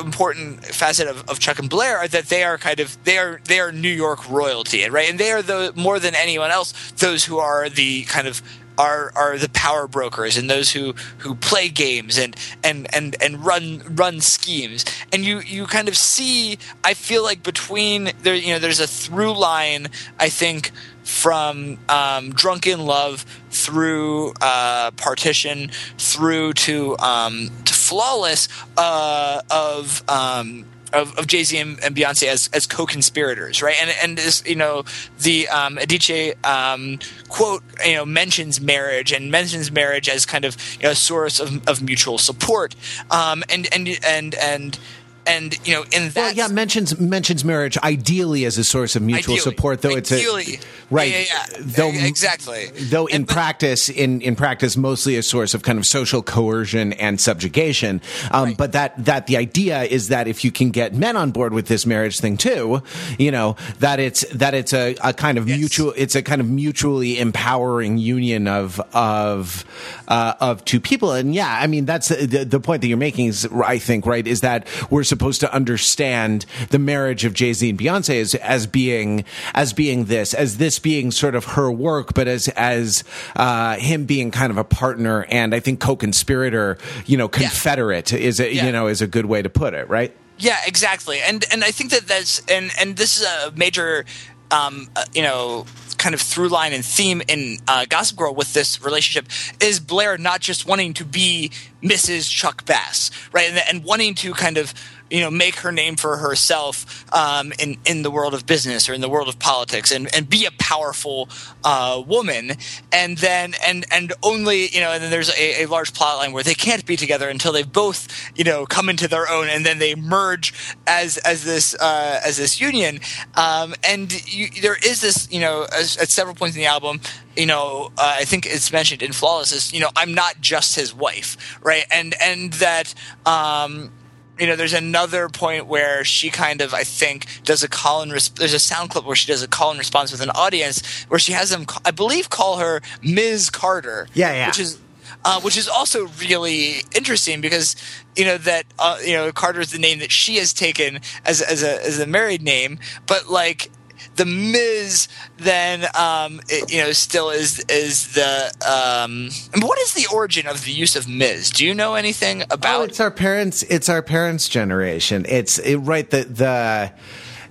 important facet of, of, Chuck and Blair are that they are kind of they are they are New York royalty, right? And they are the more than anyone else those who are the kind of are are the power brokers and those who who play games and and and and run run schemes and you you kind of see I feel like between there you know there's a through line I think from um, Drunk in Love through uh, partition through to um, to flawless uh, of um, of, of Jay Z and, and, Beyonce as as co-conspirators, right? And and this, you know the um, Adichie um, quote you know mentions marriage and mentions marriage as kind of you know, a source of, of mutual support, um, and and and and and you know in that well, yeah mentions mentions marriage ideally as a source of mutual ideally, support though ideally, it's a right yeah, yeah, yeah. though exactly though in and, practice in in practice mostly a source of kind of social coercion and subjugation um, right. but that that the idea is that if you can get men on board with this marriage thing too you know that it's that it's a, a kind of yes. mutual it's a kind of mutually empowering union of of uh, of two people and yeah I mean that's the, the point that you're making is I think right is that we're supposed to understand the marriage of Jay Z and Beyonce as as being as being this as this being sort of her work, but as as uh, him being kind of a partner and I think co-conspirator, you know, confederate yeah. is a yeah. you know is a good way to put it, right? Yeah, exactly, and and I think that that's and and this is a major um, uh, you know, kind of through line and theme in uh, Gossip Girl with this relationship is Blair not just wanting to be Mrs. Chuck Bass, right, and, and wanting to kind of you know make her name for herself um, in in the world of business or in the world of politics and, and be a powerful uh, woman and then and and only you know and then there's a, a, large plot line where they can't be together until they both you know come into their own and then they merge as as this uh, as this union um, and you, there is this you know as, at several points in the album you know, uh, I think it's mentioned in Flawless is, you know, I'm not just his wife, right? And and that um, you know, there's another point where she kind of, I think, does a call and res- there's a sound clip where she does a call and response with an audience where she has them, I believe, call her Ms. Carter. Yeah, yeah. Which is uh, which is also really interesting because you know that uh, you know Carter is the name that she has taken as as a as a married name, but like the Miz then um, it, you know still is is the um, what is the origin of the use of Miz? Do you know anything about? Oh, it's our parents. It's our parents' generation. It's it, right the the.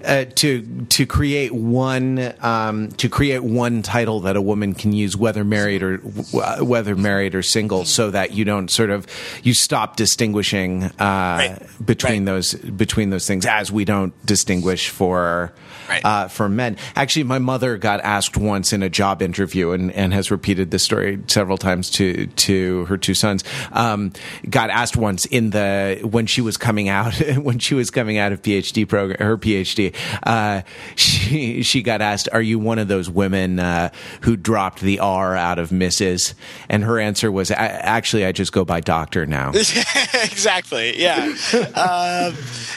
Uh, to to create one um, to create one title that a woman can use, whether married or whether married or single, so that you don't sort of you stop distinguishing uh, right. between right. those between those things, as we don't distinguish for right. uh, for men. Actually, my mother got asked once in a job interview, and, and has repeated this story several times to to her two sons. Um, got asked once in the when she was coming out when she was coming out of PhD program her PhD. Uh, she she got asked, "Are you one of those women uh, who dropped the R out of Mrs.?" And her answer was, "Actually, I just go by doctor now." exactly. Yeah. um,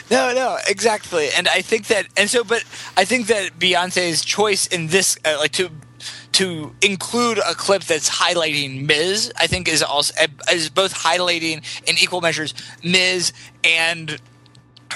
no. No. Exactly. And I think that, and so, but I think that Beyonce's choice in this, uh, like to to include a clip that's highlighting Miz, I think is also is both highlighting in equal measures Miz and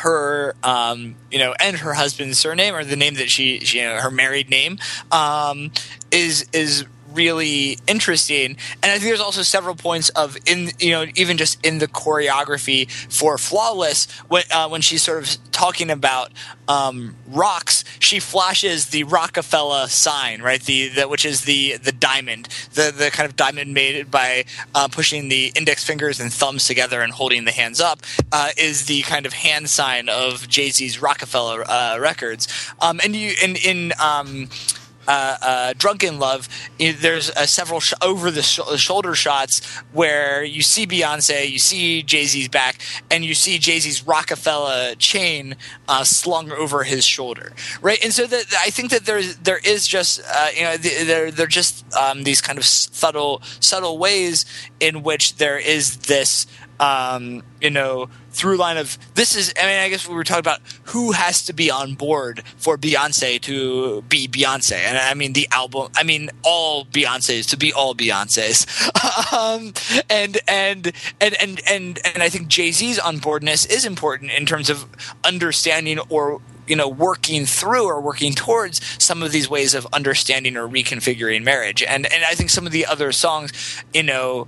her um, you know and her husband's surname or the name that she, she you know her married name um, is is really interesting. And I think there's also several points of in you know even just in the choreography for Flawless when uh, when she's sort of talking about um, rocks, she flashes the Roc-A-Fella sign, right? The, the which is the the diamond, the the kind of diamond made by uh, pushing the index fingers and thumbs together and holding the hands up uh, is the kind of hand sign of Jay Z's Roc-A-Fella uh, Records. Um, and you in in um, uh, uh, Drunk in Love, there's uh, several sh- over the sh- shoulder shots where you see Beyonce, you see Jay Z's back, and you see Jay Z's Roc-A-Fella chain uh, slung over his shoulder, right? And so that I think that there's there is just uh, you know there they're just um, these kind of subtle subtle ways in which there is this um, you know, through line of this is. I mean, I guess we were talking about who has to be on board for Beyonce to be Beyonce, and I mean the album. I mean all Beyonces to be all Beyonces, um, and and and and and and I think Jay Z's onboardness is important in terms of understanding or you know working through or working towards some of these ways of understanding or reconfiguring marriage and and i think some of the other songs you know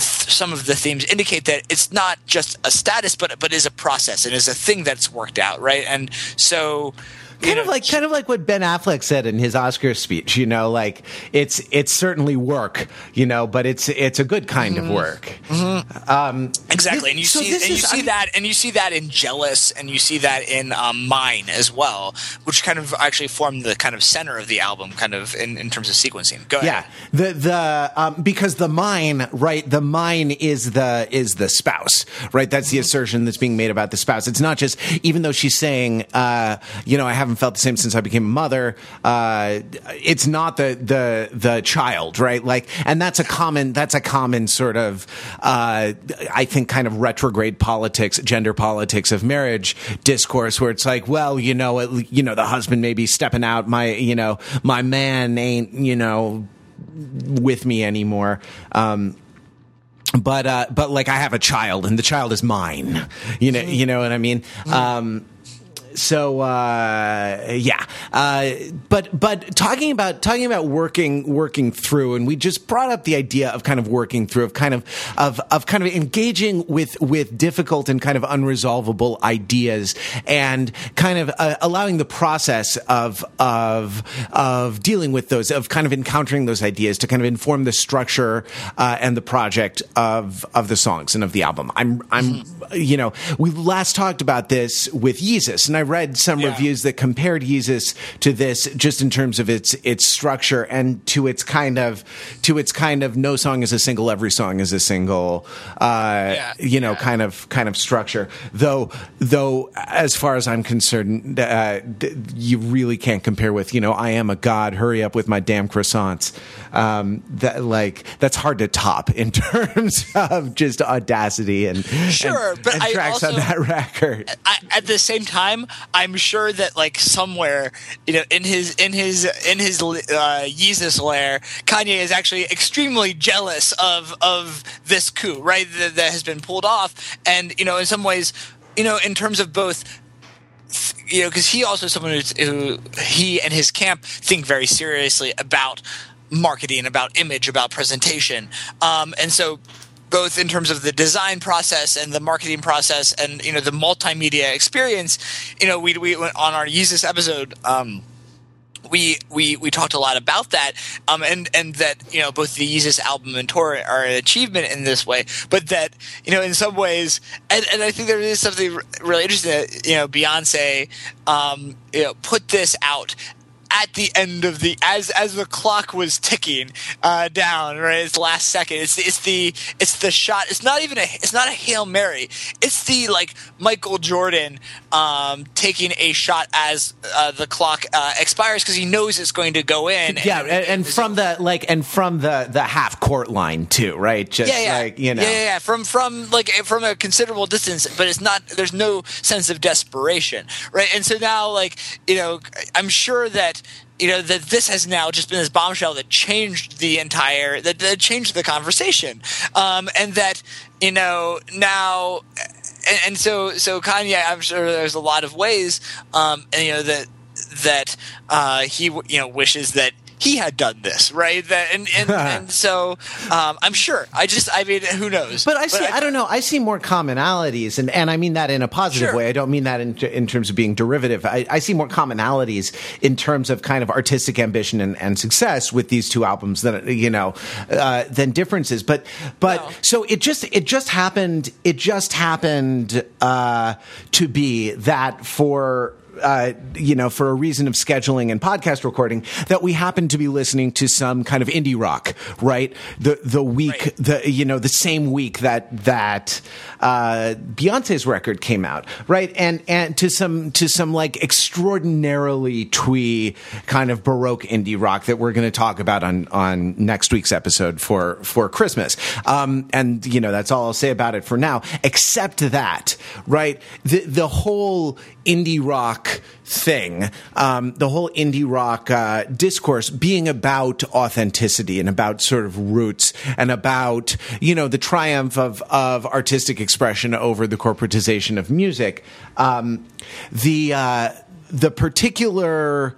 some of the themes indicate that it's not just a status but but is a process and is a thing that's worked out right? And so kind of like kind of like what Ben Affleck said in his Oscar speech. You know, like it's it's certainly work, you know, but it's it's a good kind mm-hmm. of work. Mm-hmm. Um, exactly, and you so see and you see I, that and you see that in Jealous, and you see that in um, Mine as well, which kind of actually form the kind of center of the album, kind of in, in terms of sequencing. Go ahead. Yeah, the the um, because the mine, right? The mine is the is the spouse, right? That's the mm-hmm. assertion that's being made about the spouse. It's not just even though she's saying, uh, you know, I haven't haven't felt the same since I became a mother. Uh, it's not the the the child, right? Like, and that's a common that's a common sort of uh, I think kind of retrograde politics, gender politics of marriage discourse, where it's like, well, you know, it, you know, the husband may be stepping out, my you know, my man ain't you know with me anymore. Um, but uh, but like I have a child and the child is mine. You know, you know what I mean. Um, so uh, yeah, uh, but but talking about talking about working working through, and we just brought up the idea of kind of working through, of kind of of of kind of engaging with with difficult and kind of unresolvable ideas, and kind of uh, allowing the process of of of dealing with those, of kind of encountering those ideas to kind of inform the structure uh, and the project of of the songs and of the album. I'm I'm you know we last talked about this with Yeezus, and I read some yeah. reviews that compared Yeezus to this just in terms of its its structure and to its kind of to its kind of no song is a single, every song is a single, uh, yeah. you know, yeah. kind of kind of structure. Though though, as far as I'm concerned, uh, you really can't compare with you know I am a god. Hurry up with my damn croissants. Um, that like that's hard to top in terms of just audacity and sure, and, but and tracks also, on that record. I, at the same time, I'm sure that like somewhere, you know, in his in his in his uh, Yeezus lair, Kanye is actually extremely jealous of of this coup, right? That, that has been pulled off, and you know, in some ways, you know, in terms of both you know, because he also is someone who he and his camp think very seriously about marketing, about image, about presentation, um, and so both in terms of the design process and the marketing process and you know the multimedia experience. You know we we on our Yeezus episode um, we we we talked a lot about that, um, and and that you know both the Yeezus album and tour are an achievement in this way, but that you know in some ways, and, and I think there is something really interesting that you know Beyonce, um, you know, put this out at the end of the as as the clock was ticking uh, down, right? It's last second. It's it's the it's the shot. It's not even a it's not a hail mary. It's the like Michael Jordan um, taking a shot as uh, the clock uh, expires because he knows it's going to go in. Yeah, and, and, and from the like and from the the half court line too, right? Just yeah, yeah. like you know, yeah, yeah, yeah, from from like from a considerable distance, but it's not. There's no sense of desperation, right? And so now, like you know, I'm sure that you know that this has now just been this bombshell that changed the entire that, that changed the conversation. Um, and that you know now and, and, so so Kanye I'm sure there's a lot of ways um, and you know that that uh, he you know wishes that he had done this, right? That and and, and so um, I'm sure. I just I mean, who knows? But I see. But I, I, don't know. I see more commonalities, and and I mean that in a positive sure. way. I don't mean that in in terms of being derivative. I, I, see more commonalities in terms of kind of artistic ambition and, and success with these two albums than you know uh, than differences. But but no. so it just it just happened. It just happened uh, to be that for uh, you know, for a reason of scheduling and podcast recording, that we happen to be listening to some kind of indie rock, right? The the week, right. the you know, the same week that that uh, Beyonce's record came out, right? And and to some to some like extraordinarily twee kind of baroque indie rock that we're going to talk about on on next week's episode for for Christmas. Um, and you know, that's all I'll say about it for now. Except that, right? The the whole indie rock thing, um, the whole indie rock uh, discourse being about authenticity and about sort of roots and about you know the triumph of of artistic expression over the corporatization of music. Um, the uh, the particular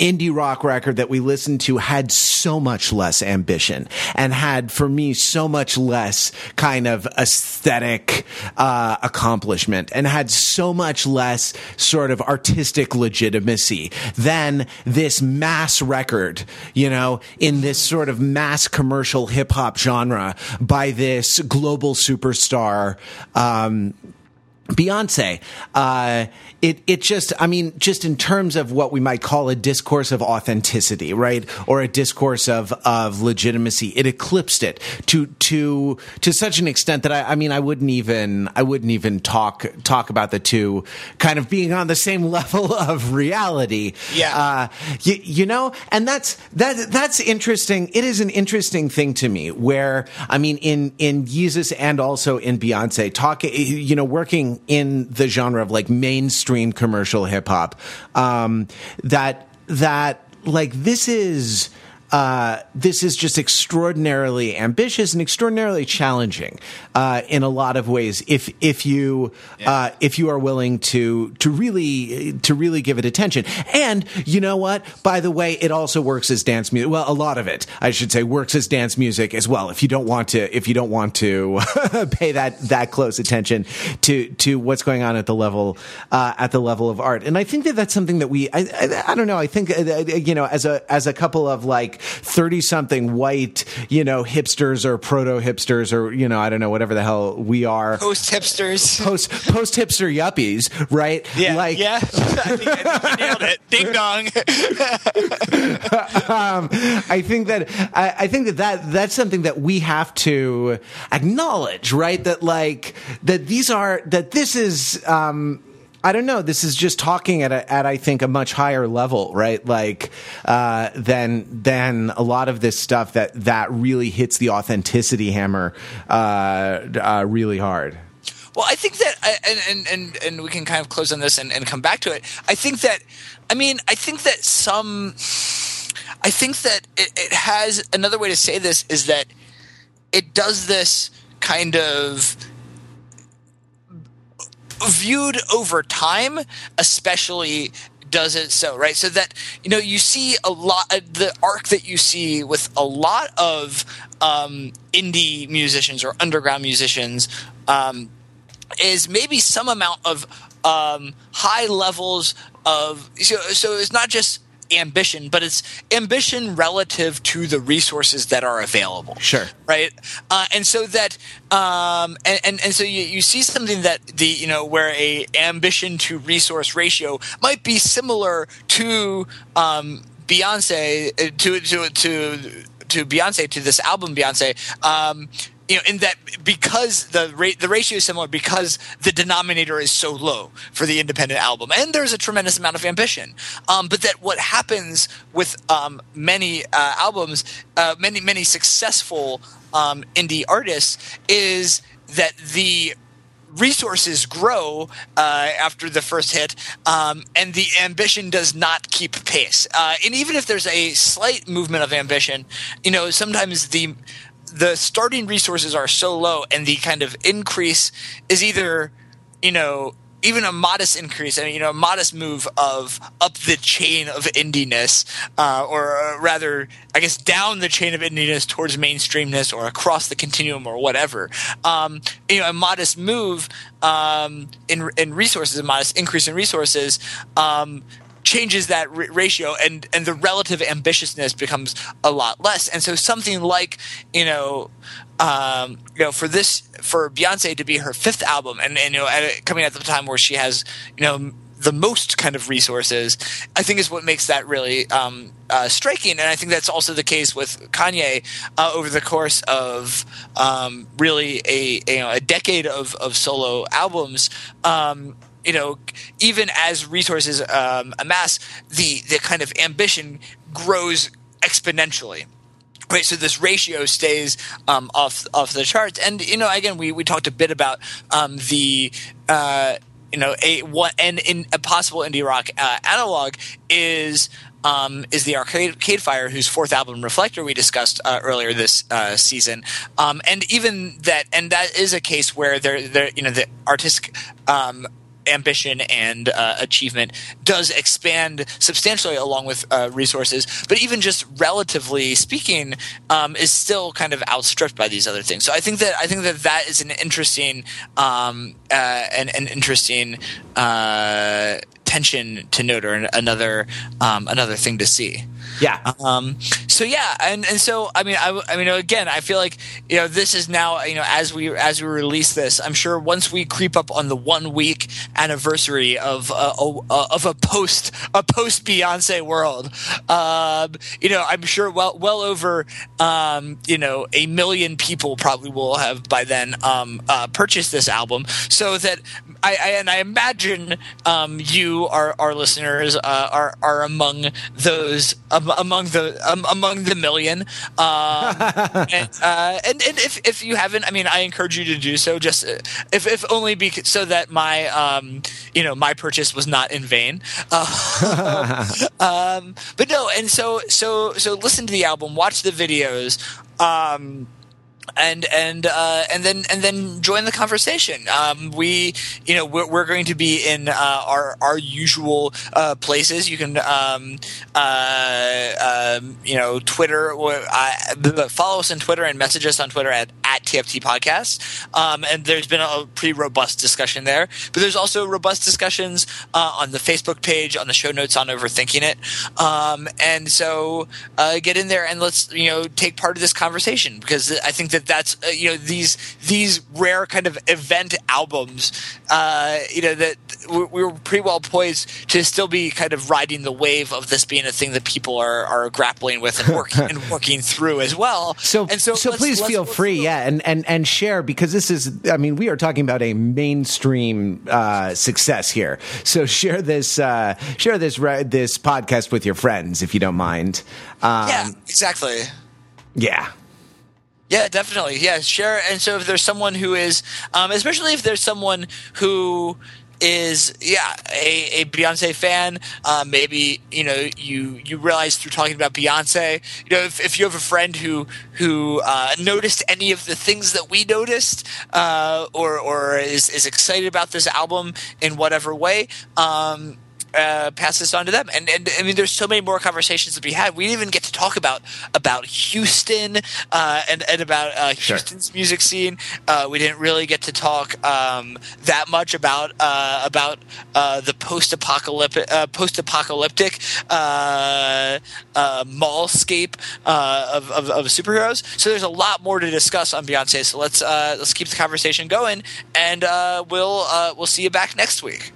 indie rock record that we listened to had so much less ambition and had for me so much less kind of aesthetic uh, accomplishment and had so much less sort of artistic legitimacy than this mass record you know in this sort of mass commercial hip hop genre by this global superstar um, Beyonce, uh, it it just I mean just in terms of what we might call a discourse of authenticity, right, or a discourse of of legitimacy, it eclipsed it to to to such an extent that I, I mean I wouldn't even I wouldn't even talk talk about the two kind of being on the same level of reality. Yeah, uh, you, you know, and that's that that's interesting. It is an interesting thing to me where I mean in in Yeezus and also in Beyonce talking, you know working in the genre of like mainstream commercial hip hop um, that that like this is uh, this is just extraordinarily ambitious and extraordinarily challenging uh, in a lot of ways. If if you yeah. uh, if you are willing to to really to really give it attention, and you know what, by the way, it also works as dance music. Well, a lot of it, I should say, works as dance music as well. If you don't want to, if you don't want to pay that that close attention to to what's going on at the level uh, at the level of art, and I think that that's something that we, I, I, I don't know, I think uh, you know, as a as a couple of like 30 something white, you know, hipsters or proto hipsters or, you know, I don't know, whatever the hell we are. Post hipsters. Post, post hipster yuppies, right? Yeah. Like, yeah. I think, I think nailed it. Ding dong. um, I think that, I, I think that, that that's something that we have to acknowledge, right? That like, that these are, that this is, um, I don't know. This is just talking at a, at I think a much higher level, right? Like uh, than than a lot of this stuff that that really hits the authenticity hammer uh, uh, really hard. Well, I think that, and and and, we can kind of close on this and, and come back to it. I think that, I mean, I think that some, I think that it, it has another way to say this is that it does this kind of viewed over time, especially does it so right? So that you know you see a lot the arc that you see with a lot of um, indie musicians or underground musicians um, is maybe some amount of um, high levels of so, so it's not just ambition, but it's ambition relative to the resources that are available. Sure. Right. Uh, and so that, um, and, and, and so you, you see something that the, you know, where a ambition to resource ratio might be similar to, um, Beyonce, uh, to, to, to, to Beyonce, to this album Beyonce, um, you know, in that because the rate the ratio is similar because the denominator is so low for the independent album, and there's a tremendous amount of ambition. Um, but that what happens with um, many uh, albums, uh, many many successful um, indie artists, is that the resources grow uh, after the first hit, um, and the ambition does not keep pace. Uh, and even if there's a slight movement of ambition, you know, sometimes the the starting resources are so low and the kind of increase is either you know even a modest increase, I mean, you know, a modest move of up the chain of indiness, uh, or uh, rather, I guess, down the chain of indiness towards mainstreamness, or across the continuum, or whatever. Um, you know, a modest move um, in in resources, a modest increase in resources. Um, changes that r- ratio and and the relative ambitiousness becomes a lot less and so something like you know um, you know for this for Beyonce to be her fifth album and, and you know at, coming at the time where she has you know the most kind of resources, I think is what makes that really um, uh, striking. And I think that's also the case with Kanye uh, over the course of um, really a, a, you know, a decade of, of solo albums. Um, you know, even as resources um, amass, the the kind of ambition grows exponentially. Right, so this ratio stays um, off off the charts, and you know, again, we, we talked a bit about um, the uh, you know a what and in a possible indie rock uh, analog is um, is the Arcade, Fire, whose fourth album, Reflector, we discussed uh, earlier this uh, season, um, and even that, and that is a case where there, there, you know, the artistic um, ambition and uh, achievement does expand substantially along with uh, resources, but even just relatively speaking, um, is still kind of outstripped by these other things. So I think that I think that that is an interesting um, uh, an, an interesting uh, tension to note or another um, another thing to see. Yeah. Um, so yeah, and, and so I mean, I, I mean, again, I feel like you know this is now you know as we as we release this, I'm sure once we creep up on the one week anniversary of uh, a, of a post a post Beyonce world, um, you know, I'm sure well well over um, you know a million people probably will have by then um, uh, purchased this album, so that I, I and I imagine um, you, our our listeners, uh, are are among those among the um, among the million. Um, and, uh, and, and if if you haven't, I mean, I encourage you to do so. Just uh, if if only be so that my um, you know my purchase was not in vain. Uh, um, but no, and so so so listen to the album, watch the videos. And and uh, and then and then join the conversation. Um, we, you know, we're, we're, going to be in uh, our our usual uh, places. You can, um, uh, um, you know, Twitter. follow us on Twitter and message us on Twitter at at TFT Podcast. Um, and there's been a pretty robust discussion there. But there's also robust discussions uh, on the Facebook page, on the show notes on Overthinking It. Um, and so uh, get in there and let's you know take part of this conversation because I think that that's uh, you know these these rare kind of event albums. Uh, you know that we were pretty well poised to still be kind of riding the wave of this being a thing that people are are grappling with and working and working through as well. So and so, so please feel free, yeah, and, and and share because this is I mean we are talking about a mainstream uh, success here. So share this uh, share this this podcast with your friends if you don't mind. Um, yeah, exactly. Yeah. Yeah, definitely. Yeah, share. And so if there's someone who is, um, especially if there's someone who is yeah a, a Beyonce fan. Uh, maybe you know you you realize through talking about Beyonce. You know if, if you have a friend who who uh, noticed any of the things that we noticed, uh, or or is is excited about this album in whatever way. Um, uh, pass this on to them. And, and I mean, there's so many more conversations to be had. We didn't even get to talk about about Houston uh, and and about uh, Houston's sure. music scene. Uh, we didn't really get to talk um, that much about uh, about uh, the post apocalyptic post apocalyptic mallscape of, of, of, superheroes. So there's a lot more to discuss on Beyonce. So let's let's keep the conversation going, and we'll we'll see you back next week.